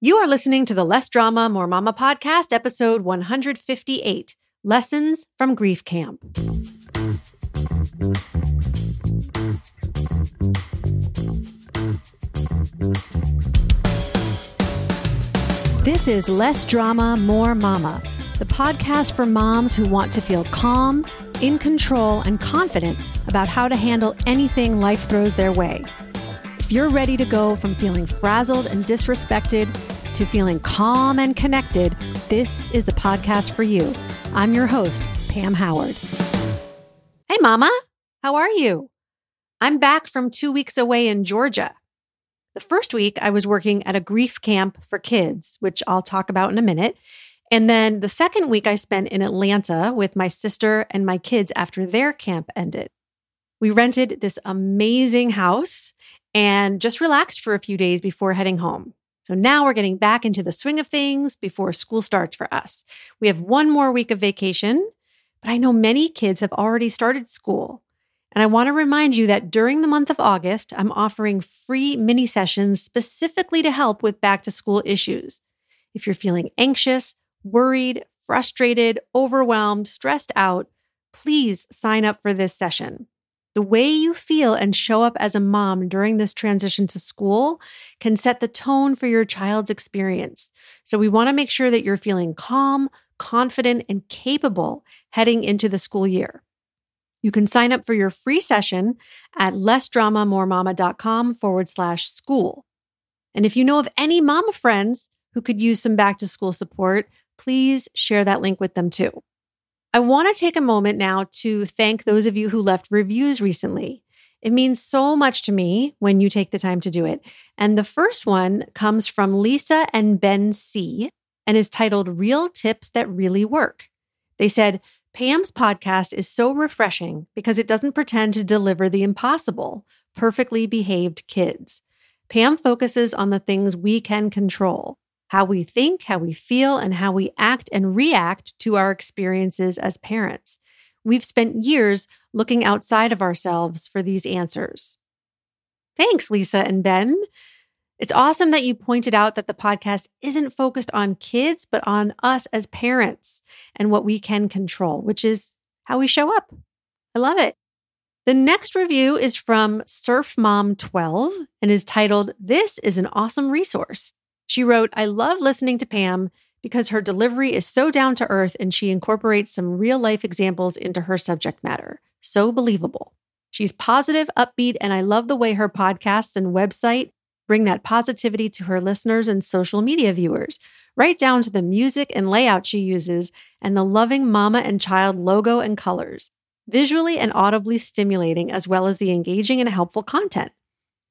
You are listening to the Less Drama, More Mama podcast, episode 158 Lessons from Grief Camp. This is Less Drama, More Mama, the podcast for moms who want to feel calm, in control, and confident about how to handle anything life throws their way. If you're ready to go from feeling frazzled and disrespected to feeling calm and connected, this is the podcast for you. I'm your host, Pam Howard. Hey, Mama, how are you? I'm back from two weeks away in Georgia. The first week, I was working at a grief camp for kids, which I'll talk about in a minute. And then the second week, I spent in Atlanta with my sister and my kids after their camp ended. We rented this amazing house and just relaxed for a few days before heading home. So now we're getting back into the swing of things before school starts for us. We have one more week of vacation, but I know many kids have already started school. And I want to remind you that during the month of August, I'm offering free mini sessions specifically to help with back to school issues. If you're feeling anxious, worried, frustrated, overwhelmed, stressed out, please sign up for this session. The way you feel and show up as a mom during this transition to school can set the tone for your child's experience. So, we want to make sure that you're feeling calm, confident, and capable heading into the school year. You can sign up for your free session at lessdramamoremama.com forward slash school. And if you know of any mama friends who could use some back to school support, please share that link with them too. I want to take a moment now to thank those of you who left reviews recently. It means so much to me when you take the time to do it. And the first one comes from Lisa and Ben C. and is titled Real Tips That Really Work. They said, Pam's podcast is so refreshing because it doesn't pretend to deliver the impossible, perfectly behaved kids. Pam focuses on the things we can control how we think, how we feel, and how we act and react to our experiences as parents. We've spent years looking outside of ourselves for these answers. Thanks, Lisa and Ben. It's awesome that you pointed out that the podcast isn't focused on kids, but on us as parents and what we can control, which is how we show up. I love it. The next review is from Surf Mom 12 and is titled, This is an awesome resource. She wrote, I love listening to Pam because her delivery is so down to earth and she incorporates some real life examples into her subject matter. So believable. She's positive, upbeat, and I love the way her podcasts and website bring that positivity to her listeners and social media viewers, right down to the music and layout she uses and the loving mama and child logo and colors. Visually and audibly stimulating, as well as the engaging and helpful content.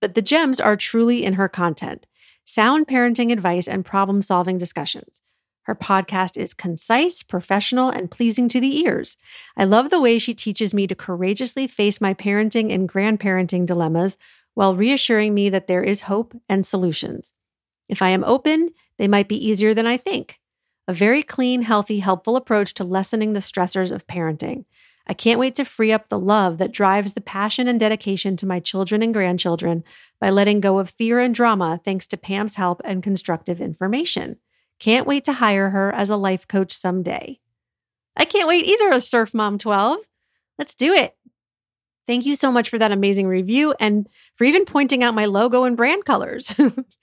But the gems are truly in her content sound parenting advice, and problem solving discussions. Her podcast is concise, professional, and pleasing to the ears. I love the way she teaches me to courageously face my parenting and grandparenting dilemmas while reassuring me that there is hope and solutions. If I am open, they might be easier than I think. A very clean, healthy, helpful approach to lessening the stressors of parenting. I can't wait to free up the love that drives the passion and dedication to my children and grandchildren by letting go of fear and drama thanks to Pam's help and constructive information. Can't wait to hire her as a life coach someday. I can't wait either, a Surf Mom 12. Let's do it. Thank you so much for that amazing review and for even pointing out my logo and brand colors.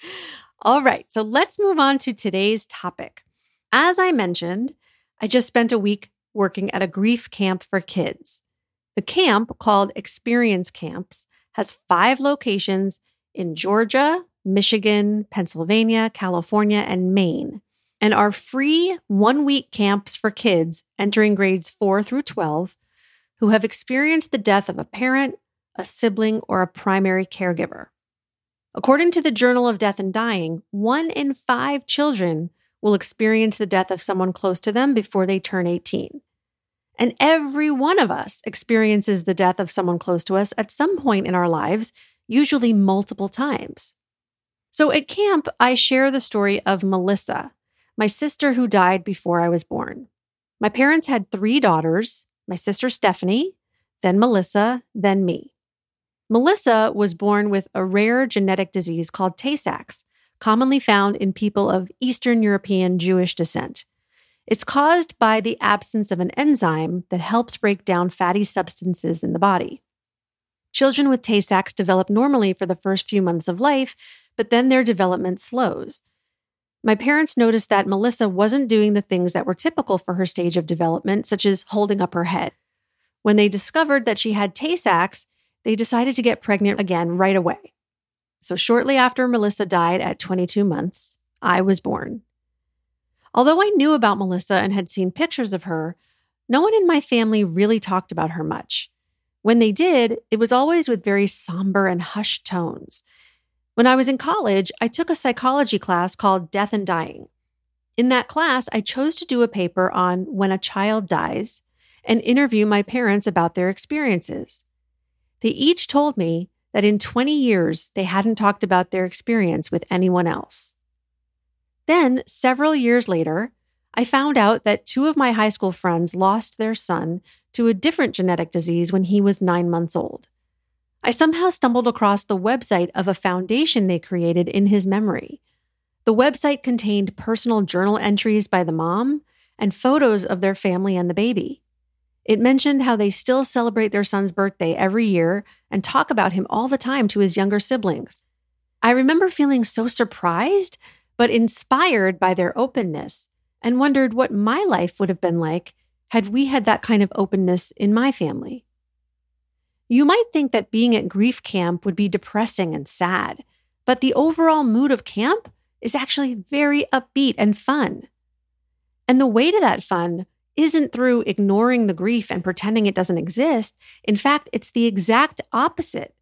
All right, so let's move on to today's topic. As I mentioned, I just spent a week working at a grief camp for kids. The camp, called Experience Camps, has five locations in Georgia, Michigan, Pennsylvania, California, and Maine, and are free one week camps for kids entering grades 4 through 12 who have experienced the death of a parent, a sibling, or a primary caregiver. According to the Journal of Death and Dying, one in five children will experience the death of someone close to them before they turn 18. And every one of us experiences the death of someone close to us at some point in our lives, usually multiple times. So at camp, I share the story of Melissa, my sister who died before I was born. My parents had three daughters my sister Stephanie, then Melissa, then me. Melissa was born with a rare genetic disease called Tay Sachs, commonly found in people of Eastern European Jewish descent. It's caused by the absence of an enzyme that helps break down fatty substances in the body. Children with Tay Sachs develop normally for the first few months of life, but then their development slows. My parents noticed that Melissa wasn't doing the things that were typical for her stage of development, such as holding up her head. When they discovered that she had Tay Sachs, they decided to get pregnant again right away. So, shortly after Melissa died at 22 months, I was born. Although I knew about Melissa and had seen pictures of her, no one in my family really talked about her much. When they did, it was always with very somber and hushed tones. When I was in college, I took a psychology class called Death and Dying. In that class, I chose to do a paper on when a child dies and interview my parents about their experiences. They each told me that in 20 years, they hadn't talked about their experience with anyone else. Then, several years later, I found out that two of my high school friends lost their son to a different genetic disease when he was nine months old. I somehow stumbled across the website of a foundation they created in his memory. The website contained personal journal entries by the mom and photos of their family and the baby. It mentioned how they still celebrate their son's birthday every year and talk about him all the time to his younger siblings. I remember feeling so surprised but inspired by their openness and wondered what my life would have been like had we had that kind of openness in my family. You might think that being at grief camp would be depressing and sad, but the overall mood of camp is actually very upbeat and fun. And the way to that fun isn't through ignoring the grief and pretending it doesn't exist. In fact, it's the exact opposite.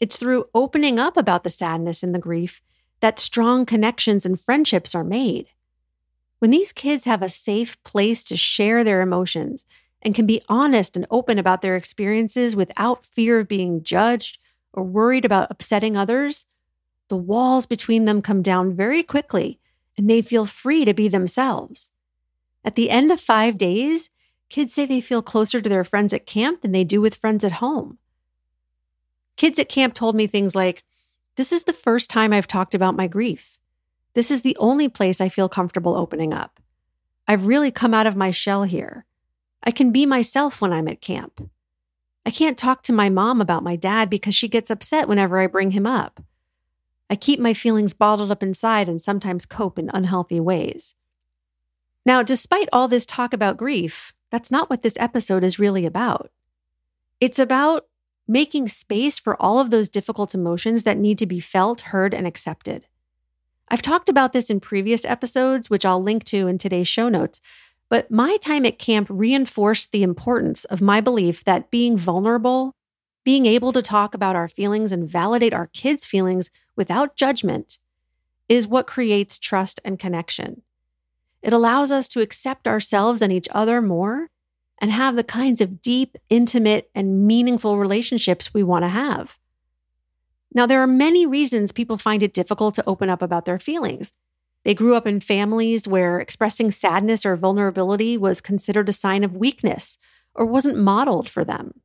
It's through opening up about the sadness and the grief that strong connections and friendships are made. When these kids have a safe place to share their emotions and can be honest and open about their experiences without fear of being judged or worried about upsetting others, the walls between them come down very quickly and they feel free to be themselves. At the end of five days, kids say they feel closer to their friends at camp than they do with friends at home. Kids at camp told me things like, this is the first time I've talked about my grief. This is the only place I feel comfortable opening up. I've really come out of my shell here. I can be myself when I'm at camp. I can't talk to my mom about my dad because she gets upset whenever I bring him up. I keep my feelings bottled up inside and sometimes cope in unhealthy ways. Now, despite all this talk about grief, that's not what this episode is really about. It's about making space for all of those difficult emotions that need to be felt, heard, and accepted. I've talked about this in previous episodes, which I'll link to in today's show notes, but my time at camp reinforced the importance of my belief that being vulnerable, being able to talk about our feelings and validate our kids' feelings without judgment, is what creates trust and connection. It allows us to accept ourselves and each other more and have the kinds of deep, intimate, and meaningful relationships we want to have. Now, there are many reasons people find it difficult to open up about their feelings. They grew up in families where expressing sadness or vulnerability was considered a sign of weakness or wasn't modeled for them.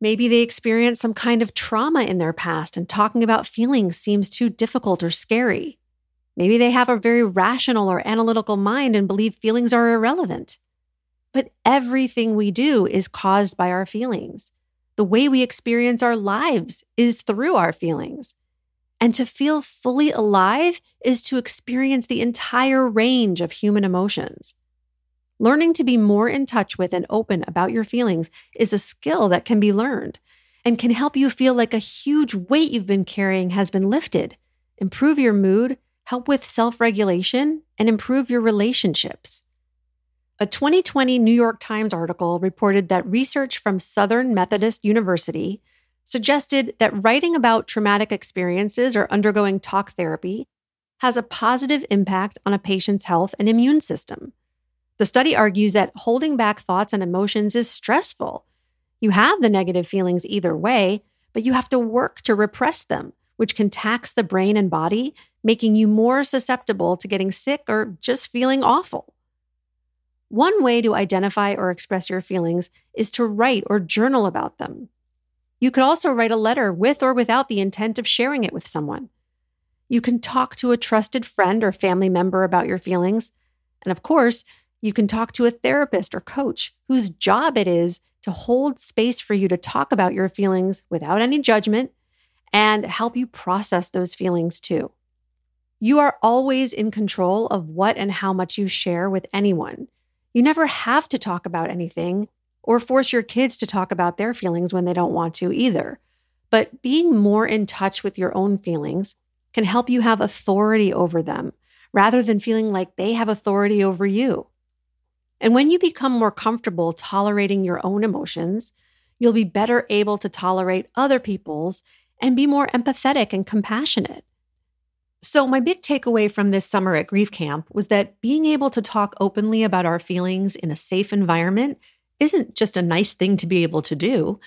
Maybe they experienced some kind of trauma in their past and talking about feelings seems too difficult or scary. Maybe they have a very rational or analytical mind and believe feelings are irrelevant. But everything we do is caused by our feelings. The way we experience our lives is through our feelings. And to feel fully alive is to experience the entire range of human emotions. Learning to be more in touch with and open about your feelings is a skill that can be learned and can help you feel like a huge weight you've been carrying has been lifted, improve your mood, help with self regulation, and improve your relationships. A 2020 New York Times article reported that research from Southern Methodist University suggested that writing about traumatic experiences or undergoing talk therapy has a positive impact on a patient's health and immune system. The study argues that holding back thoughts and emotions is stressful. You have the negative feelings either way, but you have to work to repress them, which can tax the brain and body, making you more susceptible to getting sick or just feeling awful. One way to identify or express your feelings is to write or journal about them. You could also write a letter with or without the intent of sharing it with someone. You can talk to a trusted friend or family member about your feelings. And of course, you can talk to a therapist or coach whose job it is to hold space for you to talk about your feelings without any judgment and help you process those feelings too. You are always in control of what and how much you share with anyone. You never have to talk about anything or force your kids to talk about their feelings when they don't want to either. But being more in touch with your own feelings can help you have authority over them rather than feeling like they have authority over you. And when you become more comfortable tolerating your own emotions, you'll be better able to tolerate other people's and be more empathetic and compassionate. So, my big takeaway from this summer at Grief Camp was that being able to talk openly about our feelings in a safe environment isn't just a nice thing to be able to do.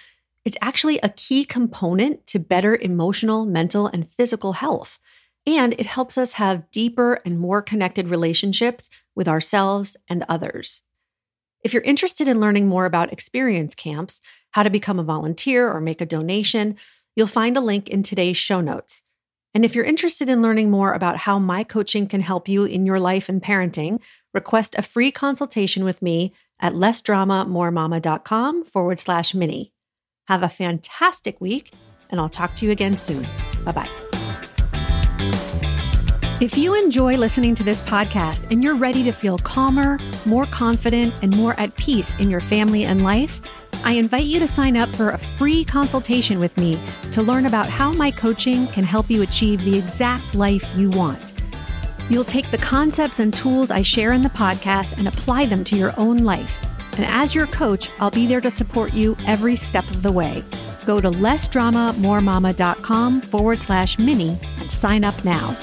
It's actually a key component to better emotional, mental, and physical health. And it helps us have deeper and more connected relationships with ourselves and others. If you're interested in learning more about experience camps, how to become a volunteer or make a donation, you'll find a link in today's show notes. And if you're interested in learning more about how my coaching can help you in your life and parenting, request a free consultation with me at lessdramamoremama.com forward slash mini. Have a fantastic week, and I'll talk to you again soon. Bye bye. If you enjoy listening to this podcast and you're ready to feel calmer, more confident, and more at peace in your family and life, I invite you to sign up for a free consultation with me to learn about how my coaching can help you achieve the exact life you want. You'll take the concepts and tools I share in the podcast and apply them to your own life. And as your coach, I'll be there to support you every step of the way. Go to lessdramamoremama.com forward slash mini and sign up now.